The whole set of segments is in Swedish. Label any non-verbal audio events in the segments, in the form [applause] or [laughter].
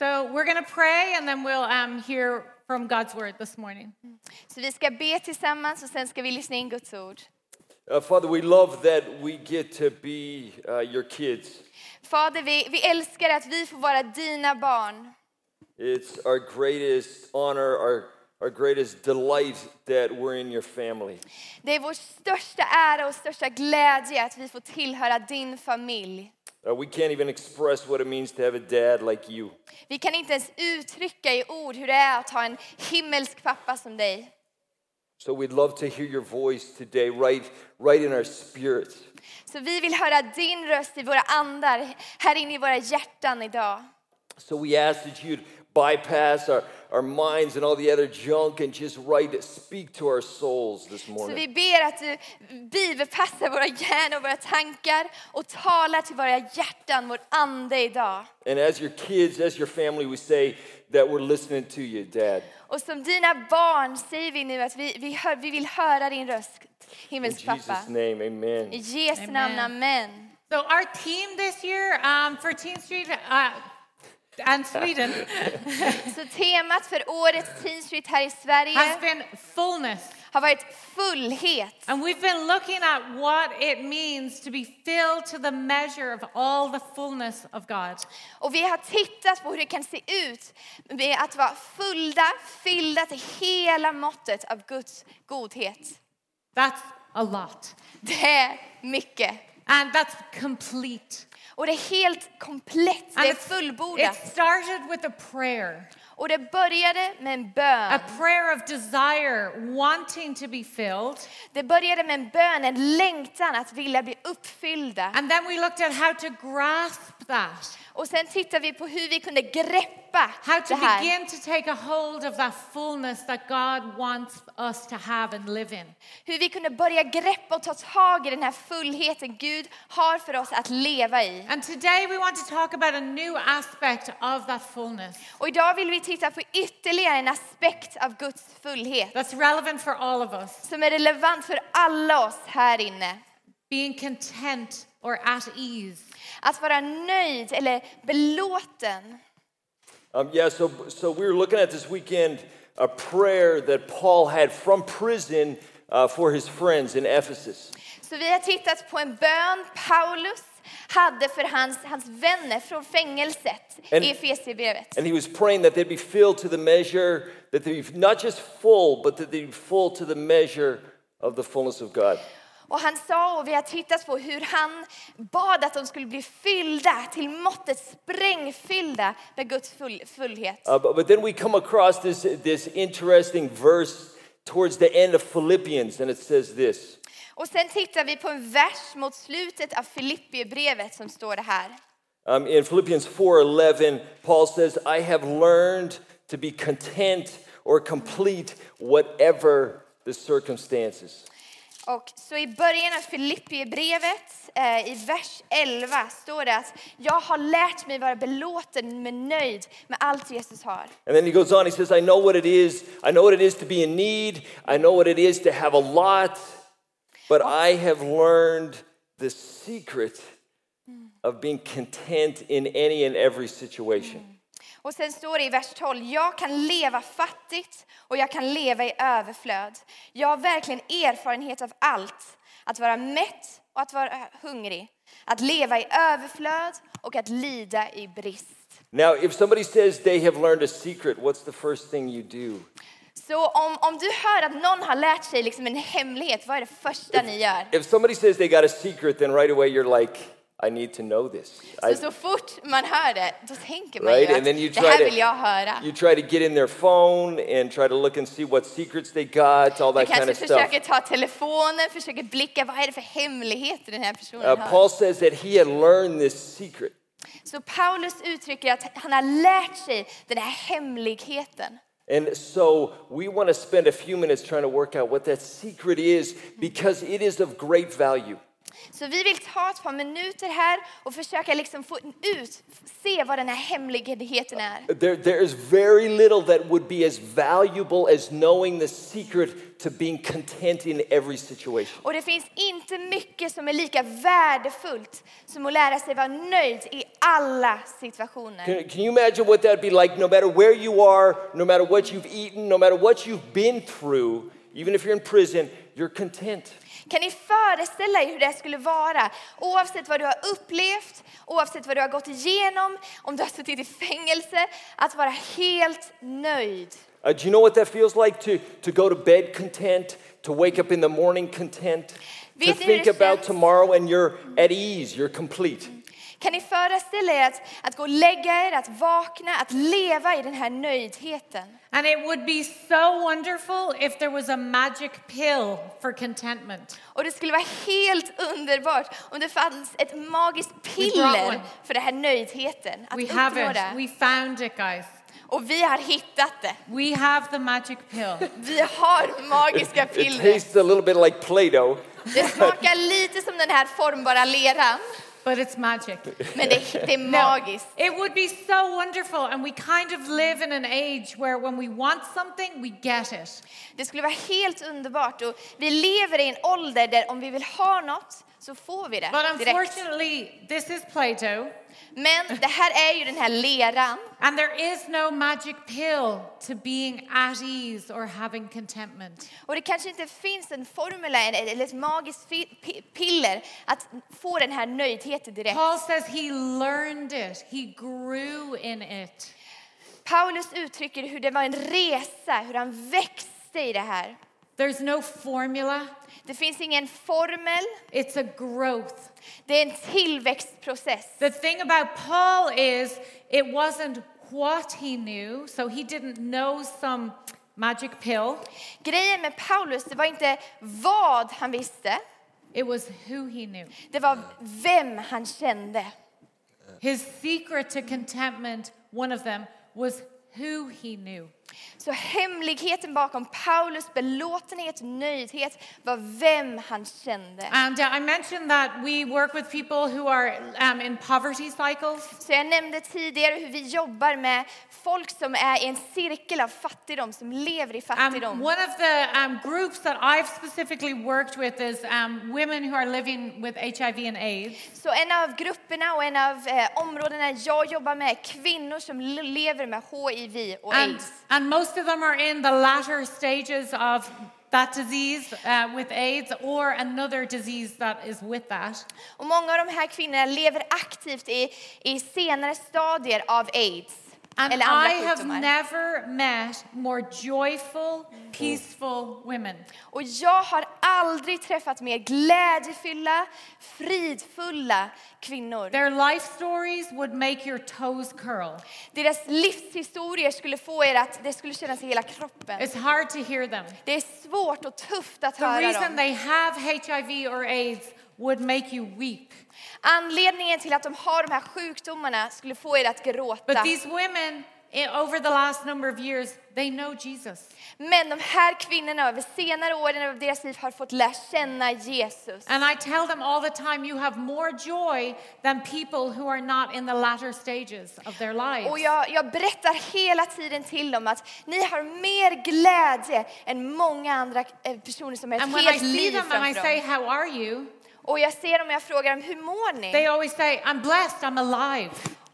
So we're going to pray and then we'll um, hear from God's word this morning. Så vi ska be tillsammans och sen ska vi lyssna in Guds ord. Uh, Father, we love that we get to be uh, your kids. Fader, vi, vi älskar att vi får vara dina barn. It's our greatest honor, our, our greatest delight that we're in your family. Det är vår största ära och största glädje att vi får tillhöra din familj. Uh, we can't even express what it means to have a dad like you. Vi kan inte ens uttrycka i ord hur det är att ha en himmelsk pappa som dig. So we'd love to hear your voice today, right, right in our spirits. Så vi vill höra din röst i våra andar, här inne i våra hjärtan idag. So we ask that you'd bypass our, our minds and all the other junk and just right speak to our souls this Så morning. vi ber att du bibelpassar våra hjärnor och våra tankar och talar till våra hjärtan, vår ande idag. And as your kids, as your family, we say that we're listening to you, Dad. Och som dina barn säger vi nu att vi, vi, hör, vi vill höra din röst, In himmelsk pappa. Jesus' name, amen. I Jesu Amen. namn, amen. So our team this year um, for Teen Street uh, and Sweden [laughs] Så temat för årets Teen Street här i Sverige has been fullness. har varit fullhet. And we've been looking at what it means to be filled to the measure of all the fullness of God. Och vi har tittat på hur det kan se ut med att vara fulla, fyllda till hela måttet av Guds godhet. That's a lot. Det är mycket. And that's complete. Och det är helt komplett, det And är it's- fullbordat. It started with a prayer. Och det började med en A bön. prayer of desire, wanting to be filled. Det började med en bön, en längtan att vilja bli uppfyllda. And then we looked at how to grasp that, Och sen tittar vi på hur vi kunde greppa how to det här. begin to take a hold of that fullness that God wants us to have and live in. Hur vi kunde börja greppa och ta tag i den här fullheten Gud har för oss att leva i. And today we want to talk about a new aspect of that fullness Och idag vill vi titta på ytterligare en aspekt av Guds fullhet that's relevant for all of us som är relevant för alla oss här inne. being content or at ease. Att vara nöjd eller belåten. Um, yeah, so, so we were looking at this weekend a prayer that Paul had from prison uh, for his friends in Ephesus. Så vi har tittat på en bön Paulus hade för hans, hans vänner från fängelset En- i Efesierbrevet. And he was praying that they'd be filled to the measure, that they'd be not just full, but that they'd be full to the measure of the fullness of God. Och han sa, och vi har tittat på hur han bad att de skulle bli fyllda till måttet sprängfyllda med Guds full, fullhet. Uh, but, but then we come across this, this interesting verse towards the end of Philippians, and it says this Och sen tittar vi på en vers mot slutet av Filipperbrevet som står det här. Um, in Philippians 4:11, Paul says, "I have learned to be content or complete whatever the circumstances." Och så i början av Filipperbrevet, eh, i vers 11, står det att jag har lärt mig vara belåten med nöjd med allt Jesus har. And then he goes on, he says, I know what it is. I know what it is to be in need. I know what it is to have a lot. But I have learned the secret of being content in any and every situation. Och sen står det i vers 12, jag kan leva fattigt och jag kan leva i överflöd. Jag har verkligen erfarenhet av allt. Att vara mätt och att vara hungrig. Att leva i överflöd och att lida i brist. Now, if somebody says they have learned a secret, what's the first thing you do? Så om, om du hör att någon har lärt sig liksom en hemlighet, vad är det första ni gör? If somebody says they got a secret, then right away you're like, I need to know this. I, Så, så fort man hör det, då tänker man Right, ju and then you att det try här to- vill jag höra. you try to get in their phone and try to look and see what secrets they got, all Du that kind of stuff. försöker ta telefonen, försöker blicka, vad är det för hemligheter den här personen Uh, har? Paul says that he had learned this secret. Så Paulus uttrycker att han har lärt sig den här hemligheten. And so we want to spend a few minutes trying to work out what that secret is because it is of great value. Så vi vill ta ett par minuter här och försöka liksom få ut, se vad den här hemligheten är. There, there is very little that would be as valuable as knowing the secret to being content in every situation. Och det finns inte mycket som är lika värdefullt som att lära sig vara nöjd i alla situationer. Can, can you imagine what that'd be like no matter where you are, no matter what you've eaten, no matter what you've been through, even if you're in prison, you're content. Kan ni föreställa er hur det skulle vara oavsett vad du har upplevt, oavsett vad du har gått igenom, om du har suttit i fängelse, att vara helt nöjd. Uh, do you know what that feels like to, to go to bed content, to wake up in the morning content, to Vet hur think about tomorrow and you're at ease, you're complete? Kan ni föreställa er att, att gå och lägga er, att vakna, att leva i den här nöjdheten? And it would be so wonderful if there was a magic pill for contentment. Och det skulle vara helt underbart om det fanns ett magiskt piller för den här nöjdheten. Att We have uppnå it. det. We found it, guys. Och vi har hittat det. We have the magic pill. [laughs] Vi har magiska It piller. tastes a little bit like Play Doh. Det smakar lite som den här formbara leran, But it's magic. men det, det är No, magiskt. it would be so wonderful, and we kind of live in an age where when we want something, we get it. Det skulle vara helt underbart. Och vi lever i en ålder där om vi vill ha något så får vi det But direkt. unfortunately, this is Plato, Men det här är ju den här leran. and there is no magic pill to being at ease or having contentment. Och det kanske inte finns en formel eller ett magiskt piller att få den här nöjdheten direkt. Paul says he learned it, he grew in it. Paulus uttrycker hur det var en resa, hur han växte i det här. There's no formula, Det finns ingen formel, it's a growth. det är en tillväxtprocess. The thing about Paul is it wasn't what he knew, so he didn't know some magic pill. Grejen med Paulus, det var inte vad han visste, It was who he knew. det var vem han kände. His secret to contentment, one of them, was who he knew. Så hemligheten bakom Paulus belåtenhet, nöjdhet var vem han kände. And uh, I mentioned that we work with people who are um, in poverty cycles. Så jag nämnde tidigare hur vi jobbar med folk som är i en cirkel av fattigdom, som lever i Um, fattigdom. one of the um, groups that I've specifically worked with is um, women who are living with HIV and AIDS. Så en av grupperna och en av eh, områdena jag jobbar med är kvinnor som lever med HIV och And, aids. and most of them are in the latter stages of that disease uh, with AIDS or another disease that is with that. Och många av de här kvinnorna lever aktivt i, i senare stadier av aids. And eller andra I have sjukdomar. never met more joyful, peaceful women. Och jag har aldrig träffat mer glädjefyllda, fridfulla kvinnor. Their life stories would make your toes curl. Deras livshistorier skulle få er att det skulle kännas i hela kroppen. It's hard to hear them. Det är svårt och tufft att The höra reason dem. they have HIV or AIDS would make you weep. Anledningen till att de har de här sjukdomarna skulle få er att But gråta. these women, i- over the last number of years, they know Jesus. Men de här kvinnorna över senare åren av deras liv har fått lära känna Jesus. And I tell them all the time, you have more joy than people who are not in the latter stages of their lives. Och jag, jag berättar hela tiden till dem att ni har mer glädje än många andra eh, personer som har ett And when I helt see liv them and I say. How are you? Och jag ser dem och jag frågar dem, hur mår ni? They always say, I'm blessed, I'm alive.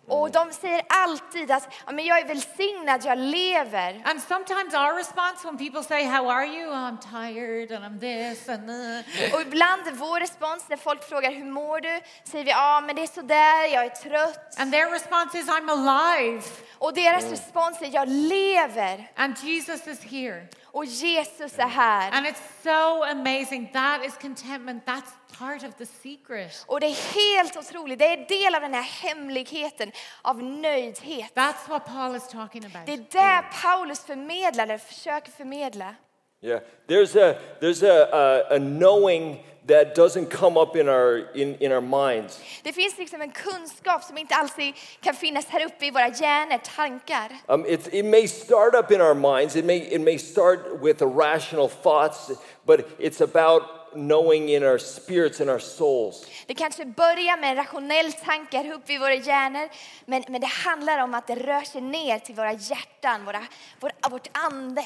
Och de säger alltid att ja, men jag är välsignad, jag lever. And sometimes our response when people say, How are you? Oh, I'm tired and I'm this and uh. Och ibland vår respons när folk frågar hur mår du? Säger vi ja men det är sådär, jag är trött. And their response is, I'm alive. Och deras respons är jag lever. And Jesus is here. Och Jesus är här. And it's so amazing. That is contentment. That's part of the secret. Och det är helt otroligt, det är del av den här hemligheten av nöjdhet. That's what Paul is talking about. Det är det Paulus förmedlar, eller försöker förmedla. Yeah, there's a there's a, a, a knowing that doesn't come up in our in, in our minds. Det finns liksom en kunskap som inte alltid kan finnas här uppe i våra hjärnor, tankar. Um, it, it may start up in our minds. It may it may start with irrational thoughts, but it's about knowing in our spirits and our souls. Det kanske börjar med en rationell tanke här uppe i våra hjärnor, men, men det handlar om att det rör sig ner till våra hjärtan, våra, vår, vårt ande.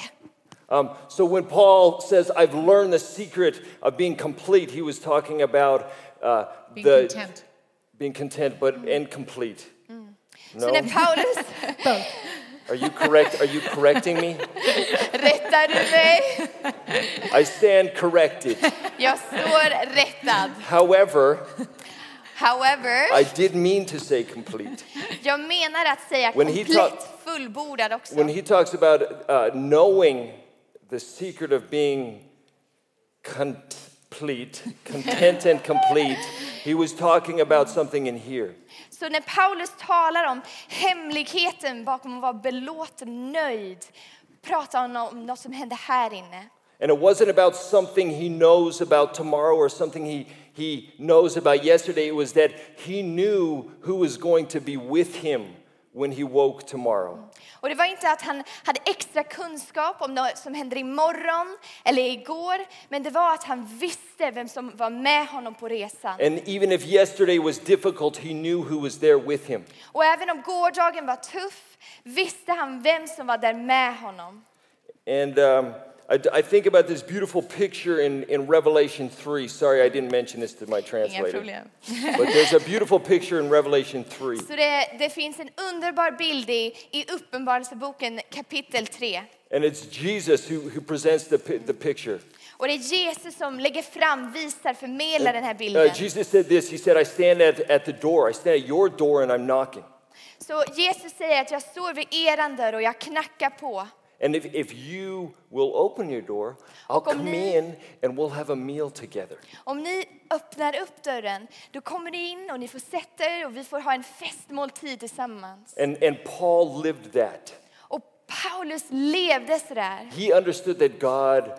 Um, so when Paul says, I've learned the secret of being complete, he was talking about uh, Being the content. being content, but incomplete. Så No? när [laughs] Paulus, Are you correct? Are you correcting me? rättar du mig? I stand corrected. Jag står rättad. However, However, I did mean to say complete. jag menar att säga When he komplett fullbordad också. When he talks about uh, knowing the secret of being complete, content and complete, he was talking about something in here. Så när Paulus talar om hemligheten bakom att vara belåten, nöjd, pratar han om något som här inne. And it wasn't about something he knows about tomorrow or something he, he knows about yesterday. It was that he knew who was going to be with him when he woke tomorrow. Och det var inte att han hade extra kunskap om något som händer imorgon eller igår, men det var att han visste vem som var med honom på resan. And even if yesterday was difficult, he knew who was there with him. Och även om gårdagen var tuff visste han vem som var där med honom. And um, I, I think about this beautiful picture in, in Revelation 3. Sorry, I didn't mention this to my Inga translator. problem. [laughs] But there's a beautiful picture in Revelation 3. Så det, det finns en underbar bild i, i Uppenbarelseboken kapitel 3. And it's Jesus who, who presents the, the picture. Och det är Jesus som lägger fram, visar, förmedlar den här Uh, bilden. Jesus said this He said, I stand at, at the door, I stand at your door and I'm knocking. Så Jesus säger att jag står vid eran dörr och jag knackar på. And if, if you will open your door, I'll come ni- in and we'll have a meal together. Om ni öppnar upp dörren, då kommer ni in och ni får sätta er och vi får ha en festmåltid tillsammans. And, and Paul lived that. Och Paulus levde sådär. He understood that God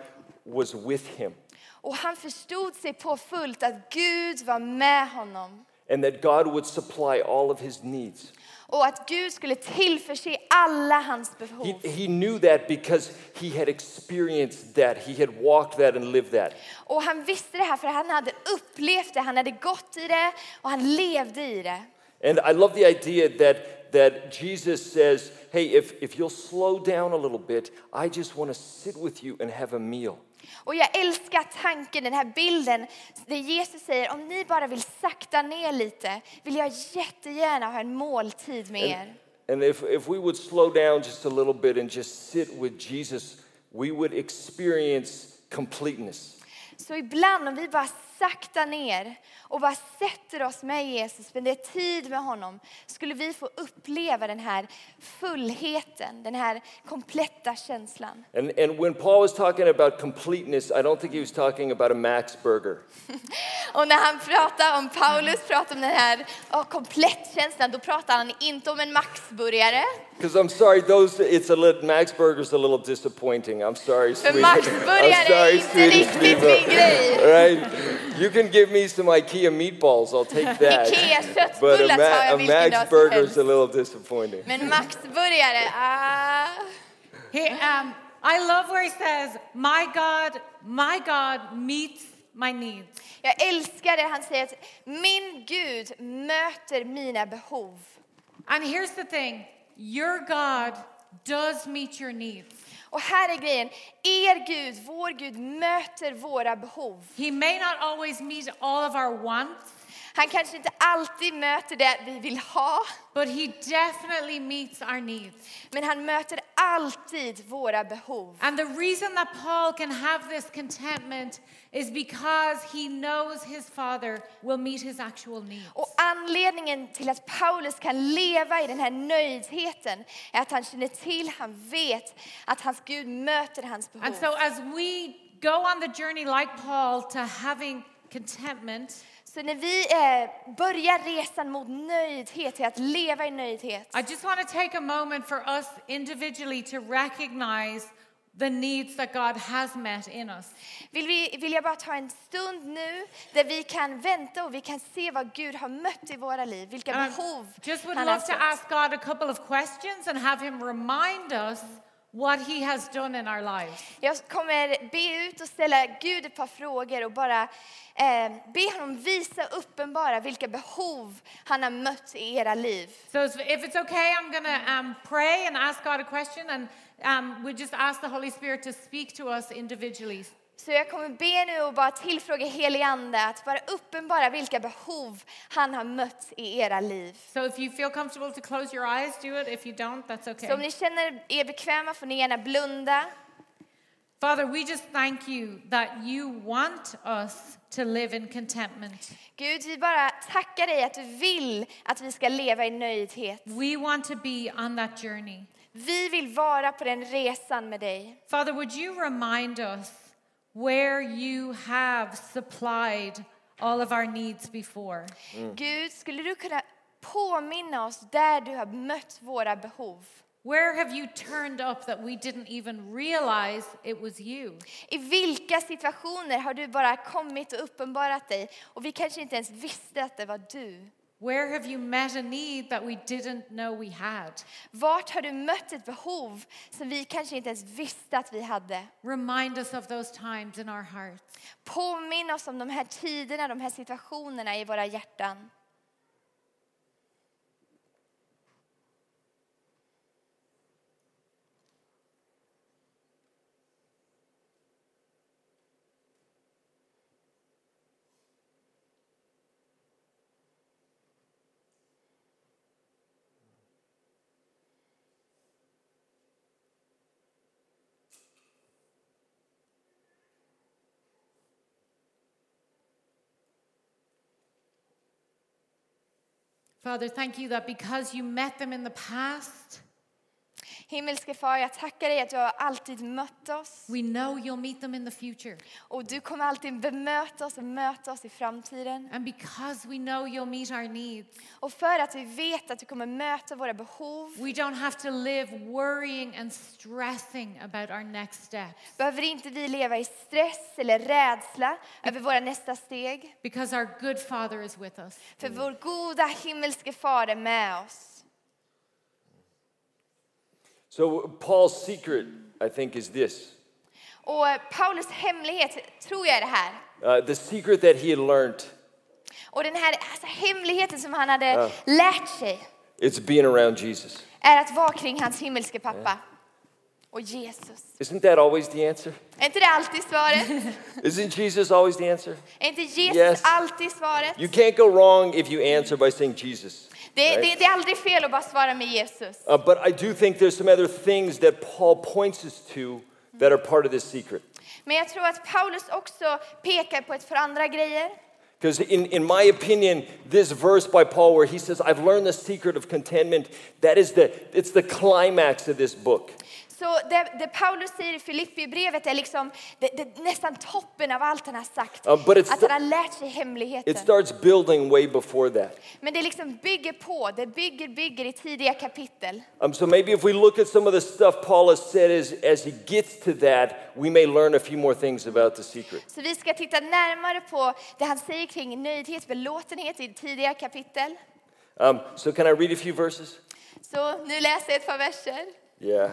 was with him Och han förstod sig på fullt att Gud var med honom. and that God would supply all of his needs. Och att Gud skulle tillförse alla hans He, behov. he knew that because he had experienced that, he had walked that and lived that. Och han visste det här för han hade upplevt det, han hade gått i det och han levde i det. And I love the idea that, that Jesus says, Hey, if, if you'll slow down a little bit, I just want to sit with you and have a meal. Och jag älskar tanken, den här bilden, där Jesus säger om ni bara vill sakta ner lite vill jag jättegärna ha en måltid med er. And if, if we would slow down just a little bit and just sit with Jesus, we would experience completeness. Så ibland om vi bara sakta ner och bara sätter oss med Jesus, spenderar tid med honom, skulle vi få uppleva den här fullheten, den här kompletta känslan. And, and when Paul was talking about completeness, I don't think he was talking about a Max burger. [laughs] Och när han pratar om Paulus, pratar om den här oh, komplettkänslan, då pratar han inte om en maxburgare. Because I'm sorry, those it's a little Max Burger's a little disappointing. I'm sorry, För sweet. [laughs] maxburgare är inte riktigt min grej. Right, you can give me some IKEA meatballs. I'll take [laughs] that. Ikea But köttbullar a, tar Ma- jag a vilken dag Max som Burger's helst. a little disappointing. Men maxburgare, ah. He, um, I love where he says, My God, my God meets my needs. Jag älskar det han säger att min Gud möter mina behov. And here's the thing your God does meet your needs. Och här är grejen, er Gud, vår Gud möter våra behov. He may not always meet all of our wants, han kanske inte alltid möter det vi vill ha, but he definitely meets our needs. men han möter alltid våra behov. And the reason that Paul can have this contentment is because he knows his Father will meet his actual needs. Och anledningen till att Paulus kan leva i den här nöjdheten är att han känner till, han vet att hans Gud möter hans behov. And so, as we go on the journey, like Paul, to having contentment, Så när vi eh, börjar resan mot nöjdhet, till att leva i nöjdhet, I just want to take a moment for us individually to recognize the needs that God has met in us. vill, vi, vill jag bara ta en stund nu där vi kan vänta och vi kan se vad Gud har mött i våra liv, vilka I behov just would han har love to sett. ask God a couple of questions and have Him remind us what He has done in our lives. Jag kommer be ut och ställa Gud ett par frågor och bara eh, be honom visa uppenbara vilka behov han har mött i era liv. So if it's okay, I'm going to um, pray and ask God a question, and um, we just ask the Holy Spirit to speak to us individually. Så jag kommer be nu och bara tillfråga helig ande att bara uppenbara vilka behov han har mött i era liv. So if you feel comfortable to close your eyes, do it. If you don't, that's Så om okay. ni känner er bekväma får ni gärna blunda. Father, we just thank you that you want us to live in contentment. Gud, vi bara tackar dig att du vill att vi ska leva i nöjdhet. We want to be on that journey. Vi vill vara på den resan med dig. Father, would you remind us where you have supplied all of our needs before? Gud, skulle du kunna påminna oss där du har mött våra behov? Where have you turned up that we didn't even realize it was you? I vilka situationer har du bara kommit och uppenbarat dig och vi kanske inte ens visste att det var du? Where have you met a need that we didn't know we had? Vart har du mött ett behov som vi kanske inte ens visste att vi hade? Remind us of those times in our hearts. Påminn oss om de här tiderna, de här situationerna i våra hjärtan. Father, thank you that because you met them in the past, Himmelske far, jag tackar dig att du har alltid mött oss we know you'll meet them in the future. och du kommer alltid bemöta oss och möta oss i framtiden. And because we know you'll meet our needs, Och för att vi vet att du kommer möta våra behov we don't have to live worrying and stressing about our next step behöver inte vi leva i stress eller rädsla över våra nästa steg. because our good Father is with us. För vår goda himmelske far är med oss. So, Paul's secret, I think, is this Och Paulus hemlighet tror jag är det här. uh, the secret that he had learned Och den här alltså, hemligheten som han hade lärt sig it's being around Jesus. är att vara kring hans himmelske pappa. Och Jesus. Isn't that always the answer? Är inte det alltid svaret? [laughs] Isn't Jesus always the answer? Är inte Jesus Yes. alltid svaret? You can't go wrong if you answer by saying Jesus. Det, det, det är aldrig fel att bara svara med Jesus. Uh, but I do think there's some other things that Paul points us to that are part of this secret. Men jag tror att Paulus också pekar på ett par andra grejer. Because in, in my opinion, this verse by Paul where he says, I've learned the secret of contentment, that is the, it's the climax of this book. Så det, det Paulus säger i Filipperbrevet är liksom det, det, nästan toppen av allt han har sagt. But it's att han har lärt sig hemligheten. It starts building way before that. Men det liksom bygger på, det bygger, bygger i tidiga kapitel. Um, so maybe if we look at some of the stuff Paul has said as, as he gets to that, we may learn a few more things about the secret. Så vi ska titta närmare på det han säger kring nöjdhet, belåtenhet i tidiga kapitel. Um, so can I read a few verses? Så nu läser jag ett par verser. Yeah.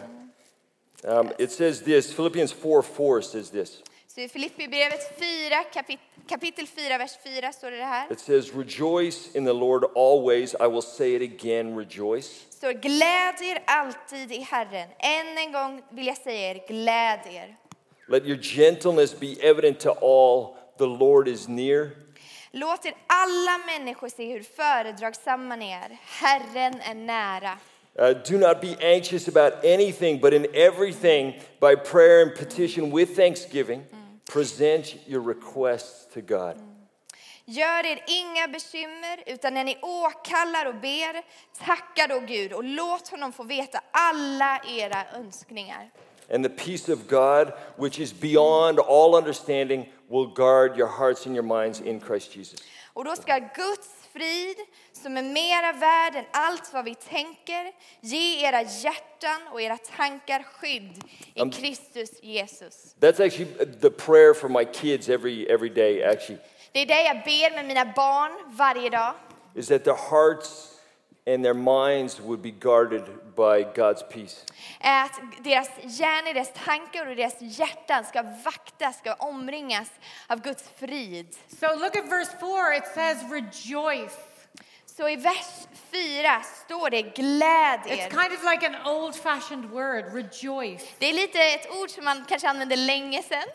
Um, it says this Philippians 4 4 says this. Så i Filipperbrevet 4, kapit kapitel 4, vers 4 står det det här. It says, Rejoice in the Lord always. I will say it again, rejoice. står gläd er alltid i Herren. Än en gång vill jag säga er, gläd er. Let your gentleness be evident to all. The Lord is near. Låt er alla människor se hur föredragsamma ni är. Herren är nära. Uh, do not be anxious about anything, but in everything, by prayer and petition with thanksgiving, present your requests to God. Gör er inga bekymmer, utan när ni åkallar och ber, tacka då Gud och låt honom få veta alla era önskningar. And the peace of God, which is beyond all understanding, will guard your hearts and your minds in Christ Jesus. Och då ska Guds frid, som är mera värd än allt vad vi tänker, ge era hjärtan och era tankar skydd i Um, Kristus Jesus. That's actually the prayer for my kids every, every day, actually, Det är det jag ber med mina barn varje dag. is that their hearts and their minds would be guarded by God's peace. att deras hjärnor, deras tankar och deras hjärtan ska vaktas, ska omringas av Guds frid. So look at verse 4. It says, Rejoice. Så i vers 4 står det gläd It's er. kind of like an old fashioned word, rejoice. Det är lite ett ord som man kanske använde länge sedan.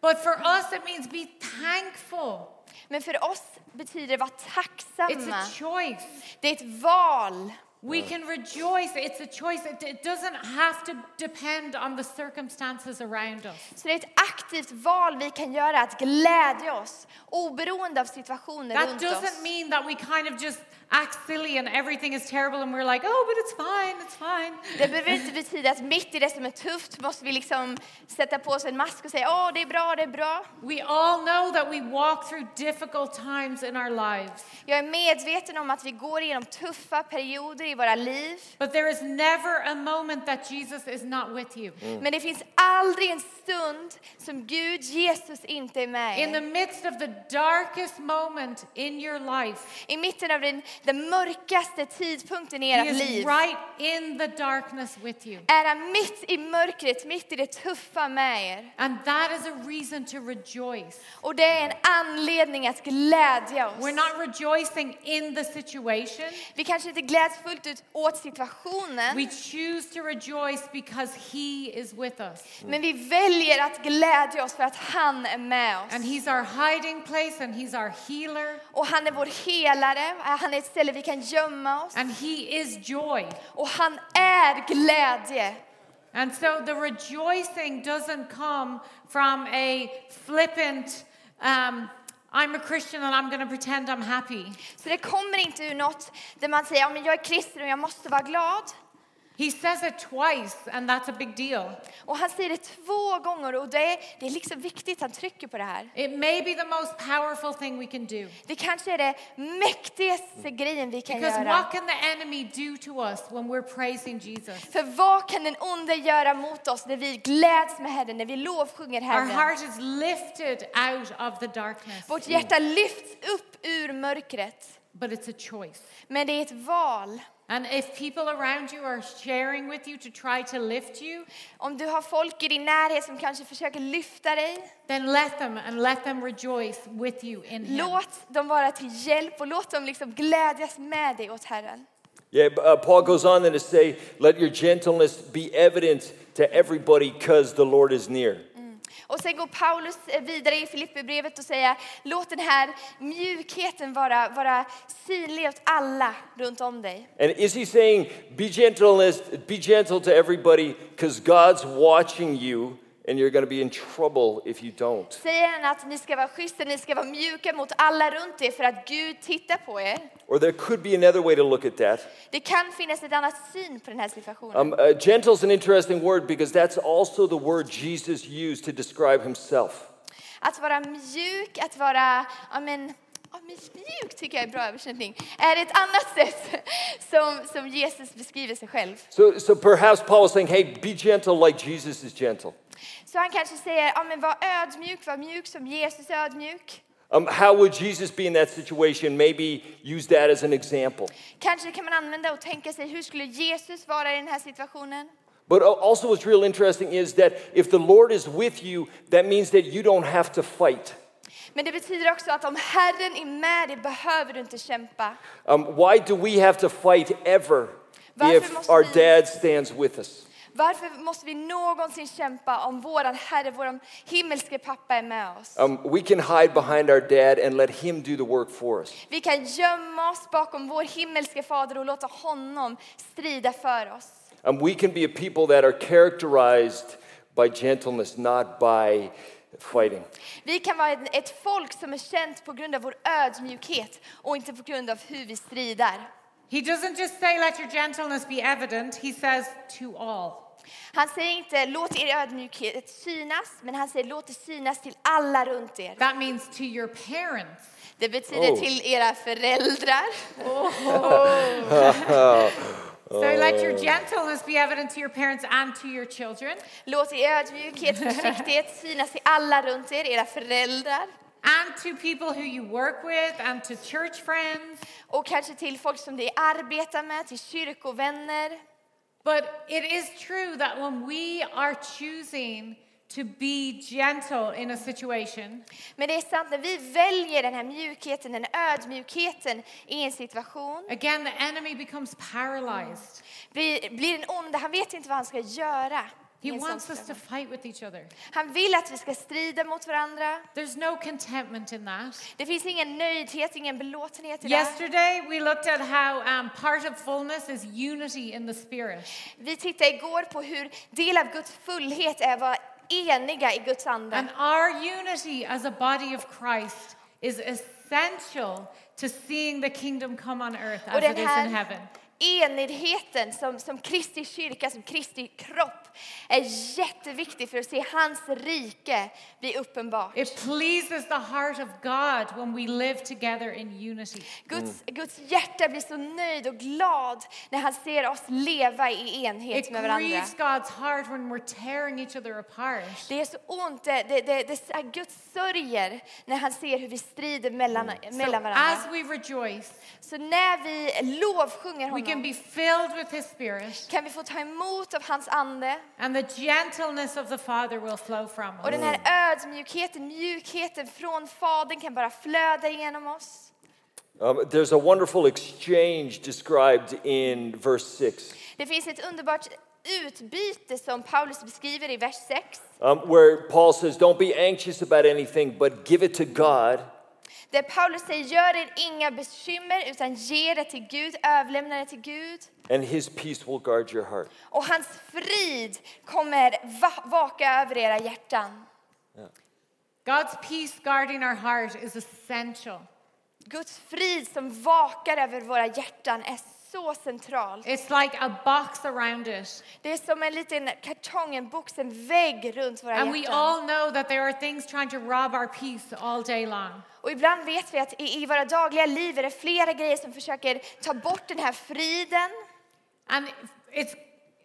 But for us, it means be thankful. Men för oss betyder det vara It's tacksamma. a choice. Det är ett val. We can rejoice. It's a choice. It, doesn't have to depend on the circumstances around us. Så det är ett aktivt val vi kan göra att glädja oss oberoende av situationer That runt doesn't oss. mean that we kind of just act silly and everything is terrible and we're like, oh, but it's fine, it's fine. Det behöver inte betyda att mitt i det som är tufft måste vi liksom sätta på oss en mask och säga åh det är bra, det är bra. We all know that we walk through difficult times in our lives, Jag är medveten om att vi går igenom tuffa perioder i våra liv. but there is never a moment that Jesus is not with you. Men det finns aldrig en stund som Gud, Jesus, inte är med In the midst of the darkest moment in your life, I mitten av den, den mörkaste tidpunkten i ert liv right in the darkness with you. är han mitt i mörkret, mitt i det tuffa med er. And that is a reason to rejoice. Och det är en anledning att glädja oss. We're not rejoicing in the situation. Vi kanske inte gläds fullt ut åt situationen, We choose to rejoice because He is with us. men vi väljer att glädja oss för att han är med oss. And He's our hiding place and He's our healer. Och han är vår helare, han är ställe vi kan gömma oss. And He is joy. Och han är glädje. And so the rejoicing doesn't come from a flippant, um, I'm a Christian and I'm going to pretend I'm happy. Så det kommer inte ur något där man säger, ja men jag är kristen och jag måste vara glad. He says it twice, and that's a big deal. Och han säger det två gånger och det är, det är liksom viktigt, han trycker på det här. It may be the most powerful thing we can do. Det kanske är det mäktigaste grejen vi kan Because göra. what can the enemy do to us when we're praising Jesus? För vad kan den onde göra mot oss när vi gläds med Herren, när vi lovsjunger Our Herren? heart is lifted out of the darkness, Vårt hjärta lyfts upp ur mörkret. But it's a choice. Men det är ett val. And if people around you are sharing with you to try to lift you, Om du har folk i din närhet som kanske försöker lyfta dig, then let them and let them rejoice with you in Him. låt dem vara till hjälp och låt dem liksom glädjas med dig åt Herren. Yeah, uh, Paul goes on then to say, let your gentleness be evident to everybody because the Lord is near. Och sen går Paulus eh, vidare i Filipperbrevet och säger låt den här mjukheten vara, vara synlig åt alla runt om dig. And is he saying, be gentle, be gentle to everybody because God's watching you and you're going to be in trouble if you don't? Säger han att ni ska vara schyssta, ni ska vara mjuka mot alla runt er för att Gud tittar på er. Or there could be another way to look at that. Det kan finnas ett annat syn på den här situationen. Um, uh, gentle is an interesting word because that's also the word Jesus used to describe himself. Att vara mjuk, att vara, ja men, ja, mjuk tycker jag är bra översättning, är ett annat sätt [laughs] som, som Jesus beskriver sig själv. So, so perhaps Paul is saying, hey, be gentle like Jesus is gentle. Så han kanske säger, ja men var ödmjuk, var mjuk som Jesus är ödmjuk. Um, how would Jesus be in that situation? Maybe use that as an example. Kanske kan man använda och tänka sig, hur skulle Jesus vara i den här situationen? But also, what's real interesting is that if the Lord is with you, that means that you don't have to fight. Men det betyder också att om Herren är med dig behöver du inte kämpa. Um, why do we have to fight ever Varför if måste our vi- dad stands with us? Varför måste vi någonsin kämpa om våran Herre, vår himmelske pappa är med oss? Um, we can hide behind our dad and let him do the work for us. Vi kan gömma oss bakom vår himmelske fader och låta honom strida för oss. Um, we can be a people that are characterized by gentleness, not by fighting. Vi kan vara ett- folk som är känt på grund av vår ödmjukhet och inte på grund av hur vi strider. He doesn't just say, let your gentleness be evident, he says, to all. Han säger inte låt er ödmjukhet synas, men han säger låt det synas till alla runt er. That means to your parents. Det betyder Oh. till era föräldrar. [laughs] [laughs] So let your gentleness be evident to your parents and to your children. Låt er ödmjukhet, [laughs] försiktighet synas till alla runt er, era föräldrar. and to people who you work with and to church friends. och kanske till folk som du arbetar med, till kyrkovänner. But it is true that when we are choosing to be gentle in a situation, Men det är sant, när vi väljer den här mjukheten, den ödmjukheten i en situation, again, the enemy becomes paralyzed. blir, blir den onde, han vet inte vad han ska göra. He wants us to fight with each other. Han vill att vi ska strida mot varandra. There's no contentment in that. Det finns ingen nöjdhet, ingen belåtenhet i. Yesterday, we looked at how um, part of fullness is unity in the spirit. Vi tittade igår på hur del av Guds fullhet är vara eniga i Guds ande. And our unity as a body of Christ is essential to seeing the kingdom come on earth as it is in heaven. Enigheten som, som Kristi kyrka, som Kristi kropp är jätteviktig för att se hans rike bli uppenbart. It pleases the heart of God when we live together in unity. Guds, Guds hjärta blir så nöjd och glad när han ser oss leva i enhet It med varandra. grieves God's heart when we're tearing each other apart. Det är så ont, det, det, det, det, är Gud sörjer när han ser hur vi strider mellan, So mellan varandra. as we rejoice, Så när vi lovsjunger we can be filled with His Spirit, kan vi få ta emot av hans ande and the gentleness of the Father will flow from us. och den här ödmjukheten, mjukheten från Fadern kan bara flöda genom oss. Um, there's a wonderful exchange described in verse 6 Det finns ett underbart utbyte som Paulus beskriver i vers 6. um, where Paul says, Don't be anxious about anything, but give it to God. Där Paulus säger, gör er inga bekymmer utan ge det till Gud, överlämna det till Gud. and his peace will guard your heart. Och hans frid kommer va- vaka över era hjärtan. God's peace guarding our heart is essential. Guds frid som vakar över våra hjärtan är så central. It's like a box around it. Det är som en liten kartong, en box, en vägg runt våra And we hjärtan. all know that there are things trying to rob our peace all day long. Och ibland vet vi att i, i våra dagliga liv är det flera grejer som försöker ta bort den här friden. And it's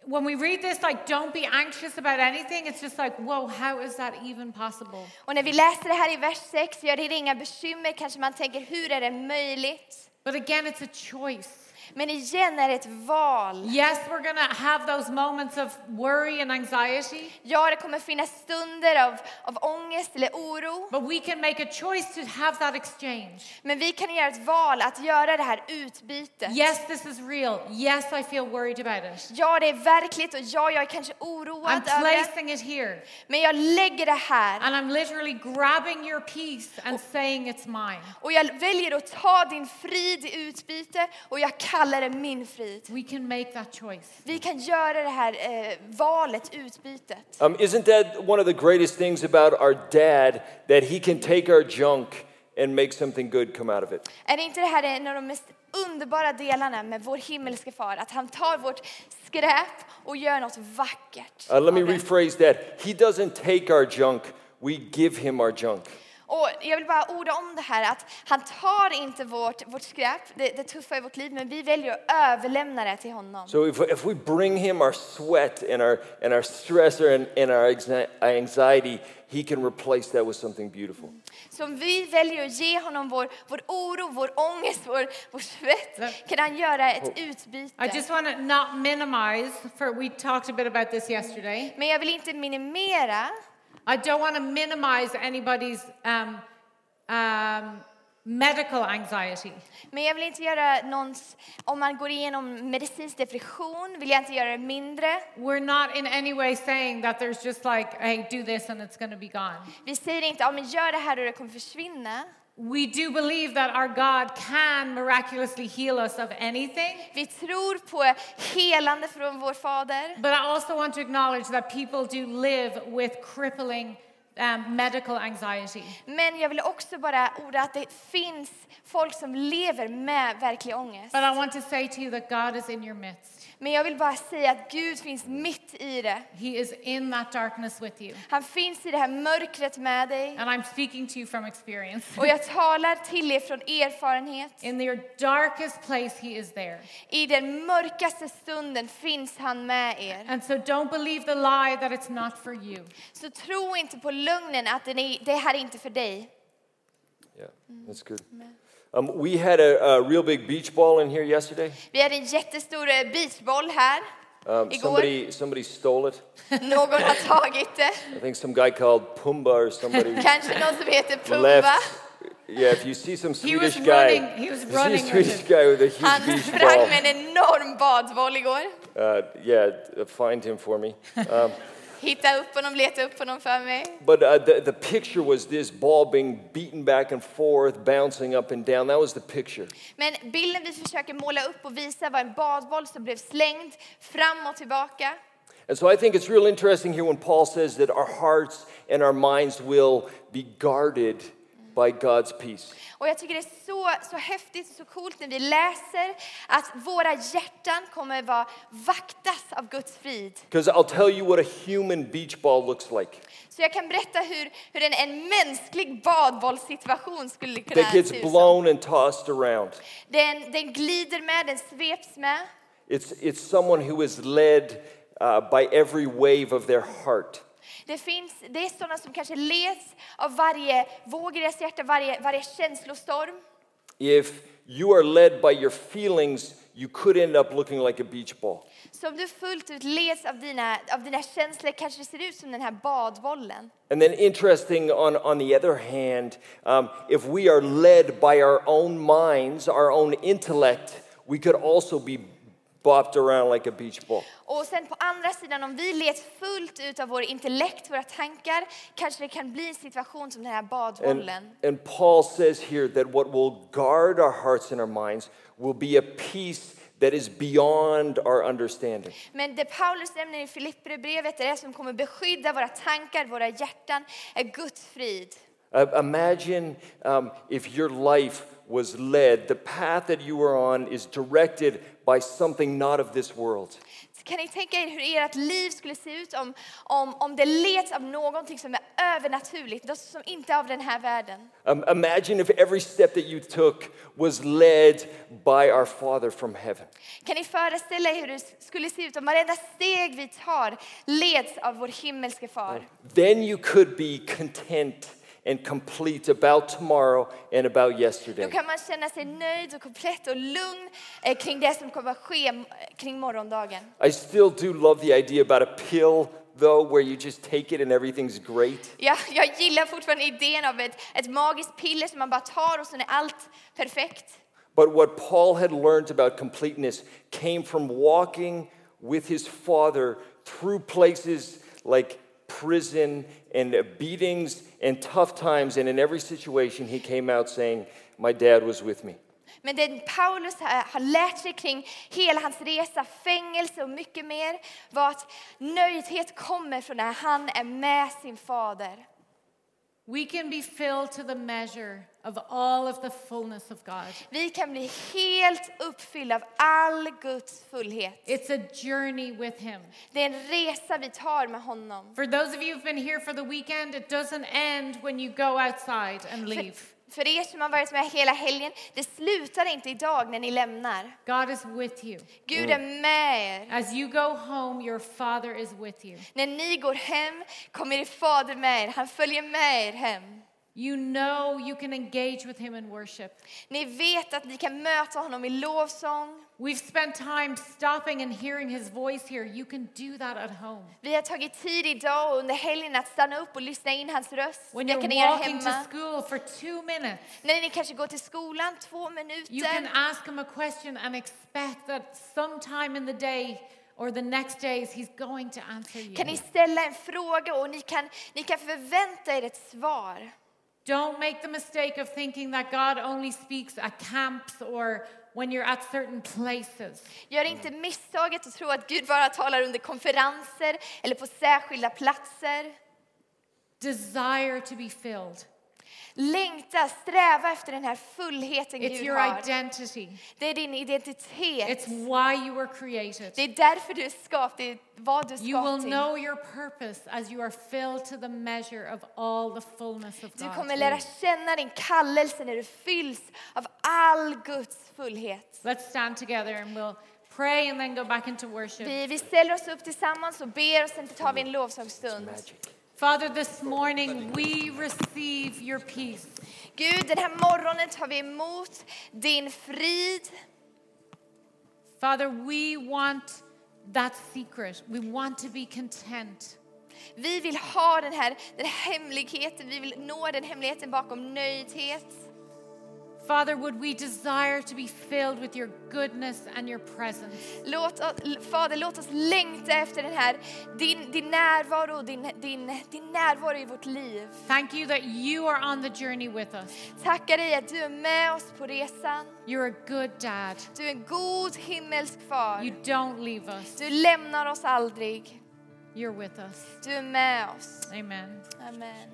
when we read this, like, don't be anxious about anything, it's just like, whoa, how is that even possible? Och när vi läser det här i vers 6, gör det inga bekymmer, kanske man tänker hur är det möjligt? But again, it's a choice. Men igen är det ett val. Yes, we're gonna have those moments of worry and anxiety, Ja, det kommer finnas stunder av, av ångest eller oro. but we can make a choice to have that exchange. Men vi kan göra ett val att göra det här utbytet. Yes, this is real. Yes, I feel worried about it. Ja, det är verkligt och ja, jag är kanske I'm oroad över det. placing it here. Men jag lägger det här And I'm literally grabbing your peace and saying it's mine. och jag väljer att ta din frid i utbyte och jag kallar det min frid. We can make that choice. Vi kan göra det här eh, valet, utbytet. Um, isn't that one of the greatest things about our dad? That he can take our junk and make something good come out of it. Är inte det här en av de mest underbara delarna med vår himmelske far? Att han tar vårt skräp och gör något vackert. Uh, let me rephrase that. He doesn't take our junk, we give him our junk. Och jag vill bara orda om det här att han tar inte vårt, vårt skräp, det, det tuffa i vårt liv, men vi väljer att överlämna det till honom. So if, if we bring him our sweat and our, and our stress and, and our anxi- anxiety, he can replace that with something beautiful. Så om vi väljer att ge honom vår, vår oro, vår ångest, vår, vår svett, kan han göra ett utbyte. I just want to not minimize, for we talked a bit about this yesterday. Men jag vill inte minimera, I don't want to minimize anybody's um, um, medical anxiety. men jag vill inte göra någons, om man går igenom medicinsk depression, vill jag inte göra det mindre. We're not in any way saying that there's just like, hey, do this and it's going to be gone. Vi säger inte, ja men gör det här och det kommer försvinna. We do believe that our God can miraculously heal us of anything. Vi tror på helande från vår fader. But I also want to acknowledge that people do live with crippling um, medical anxiety. Men jag vill också bara orda att det finns folk som lever med verklig ångest. But I want to say to you that God is in your midst. Men jag vill bara säga att Gud finns mitt i det. He is in that darkness with you. Han finns i det här mörkret med dig. And I'm speaking to you from experience. Och jag [laughs] talar till er från erfarenhet. In your darkest place, He is there. I den mörkaste stunden finns han med er. And so don't believe the lie that it's not for you. Så tro inte på lögnen att det här är inte för dig. Yeah, that's good. Um, we had a, a real big beach ball in here yesterday. Vi hade en jättestor eh, beachboll här Um, igår. somebody, somebody stole it. [laughs] Någon har tagit det. I think some guy called Pumba or somebody [laughs] Kanske någon som heter Pumba. left. Yeah, if you see some He was Swedish guy, running- he was if you see a running with Swedish guy with a huge Han beach sprang ball. med en enorm badboll igår. Uh, yeah, find him for me. Um, [laughs] Hitta upp honom, leta upp honom för mig. but uh, the, the picture was this ball being beaten back and forth, bouncing up and down. That was the picture. Men bilden vi försöker måla upp och visa var en badboll som blev slängd fram och tillbaka. And so I think it's real interesting here when Paul says that our hearts and our minds will be guarded by God's peace. Och jag tycker det är så, så häftigt och så coolt när vi läser att våra hjärtan kommer vara vaktas av Guds frid. Because I'll tell you what a human beach ball looks like. Så jag kan berätta hur, hur en, en mänsklig badbollssituation skulle kunna That gets se ut som. blown and tossed around. Den, den glider med, den sveps med. It's, it's someone who is led uh, by every wave of their heart. Det, finns, det är sådana som kanske leds av varje våg i deras hjärta, varje, varje känslostorm. If you are led by your feelings, you could end up looking like a beach ball. Så om du fullt ut leds av dina, av dina känslor kanske det ser ut som den här badbollen. And then, interesting on, on the other hand, um, if we are led by our own minds, our own intellect, we could also be bopped around like a beach ball. Och sen på andra sidan, om vi leds fullt ut av vår intellekt, våra tankar, kanske det kan bli en situation som den här And, badbollen. and Paul says here that what will guard our hearts and our minds will be a peace that is beyond our understanding. Men det Paulus nämner i Filipperbrevet är det som kommer beskydda våra tankar, våra hjärtan, är Guds frid. Uh, imagine um, if your life was led, the path that you are on is directed by something not of this world. Kan ni tänka er hur ert liv skulle se ut om, om, om det leds av någonting som är övernaturligt, något som inte är av den här världen? Um, imagine if every step that you took was led by our Father from heaven. Kan ni föreställa er hur det skulle se ut om varenda steg vi tar leds av vår himmelske far? Then you could be content and complete about tomorrow and about yesterday. Då kan man känna sig nöjd och komplett och lugn eh, kring det som kommer att ske eh, kring morgondagen. I still do love the idea about a pill, though, where you just take it and everything's great. Ja, jag gillar fortfarande idén av ett, ett magiskt piller som man bara tar och sen är allt perfekt. But what Paul had learned about completeness came from walking with his father through places like prison and beatings and tough times. And in every situation, he came out saying, My dad was with me. Men det Paulus har lärt sig kring hela hans resa, fängelse och mycket mer var att nöjdhet kommer från när han är med sin fader. We can be filled to the measure of all of the fullness of God. Vi kan bli helt uppfyllda av all Guds fullhet. It's a journey with Him. Det är en resa vi tar med honom. For those of you who've been here for the weekend, it doesn't end when you go outside and leave. för er som har varit med hela helgen, det slutar inte idag när ni lämnar. God is with you. Gud är med er. As you go home, your Father is with you. När ni går hem kommer er fader med er. Han följer med er hem. You know you can engage with Him in worship. Ni vet att ni kan möta honom i lovsång. We've spent time stopping and hearing His voice here. You can do that at home. Vi har tagit tid idag och under helgen att stanna upp och lyssna in hans röst. When you're walking to hemma. school for two minutes, När ni kanske går till skolan, två you can minuter. ask Him a question and expect that sometime in the day or the next days He's going to answer you. Kan ni ställa en fråga och ni kan, ni kan förvänta er ett svar. Don't make the mistake of thinking that God only speaks at camps or when you're at certain places. Gör inte misstaget att tro att Gud bara talar under konferenser eller på särskilda platser. Desire to be filled. Längta, sträva efter den här fullheten It's Gud your har. identity. Det är din identitet. It's why you were created. Det är därför du är skapt, det är vad du är You will skapt till. know your purpose as you are filled to the measure of all the fullness of Du God. kommer lära känna din kallelse när du fylls av all Guds fullhet. Let's stand together and we'll pray and then go back into worship. Vi, vi ställer oss upp tillsammans och ber och sen tar vi en lovsångsstund. Magic. Father, this morning we receive your peace. Gud, den här morgonen tar vi emot din frid. Father, we want that secret. We want to be content. Vi vill ha den här, den hemligheten, vi vill nå den hemligheten bakom nöjdhet. Father, would we desire to be filled with your goodness and your presence? Låt, Fader, låt oss längta efter den här, din, din närvaro, din, din, din närvaro i vårt liv. Thank you that you are on the journey with us. Tackar dig att du är med oss på resan. You're a good dad. Du är en god himmelsk far. You don't leave us. Du lämnar oss aldrig. You're with us. Du är med oss. Amen. Amen.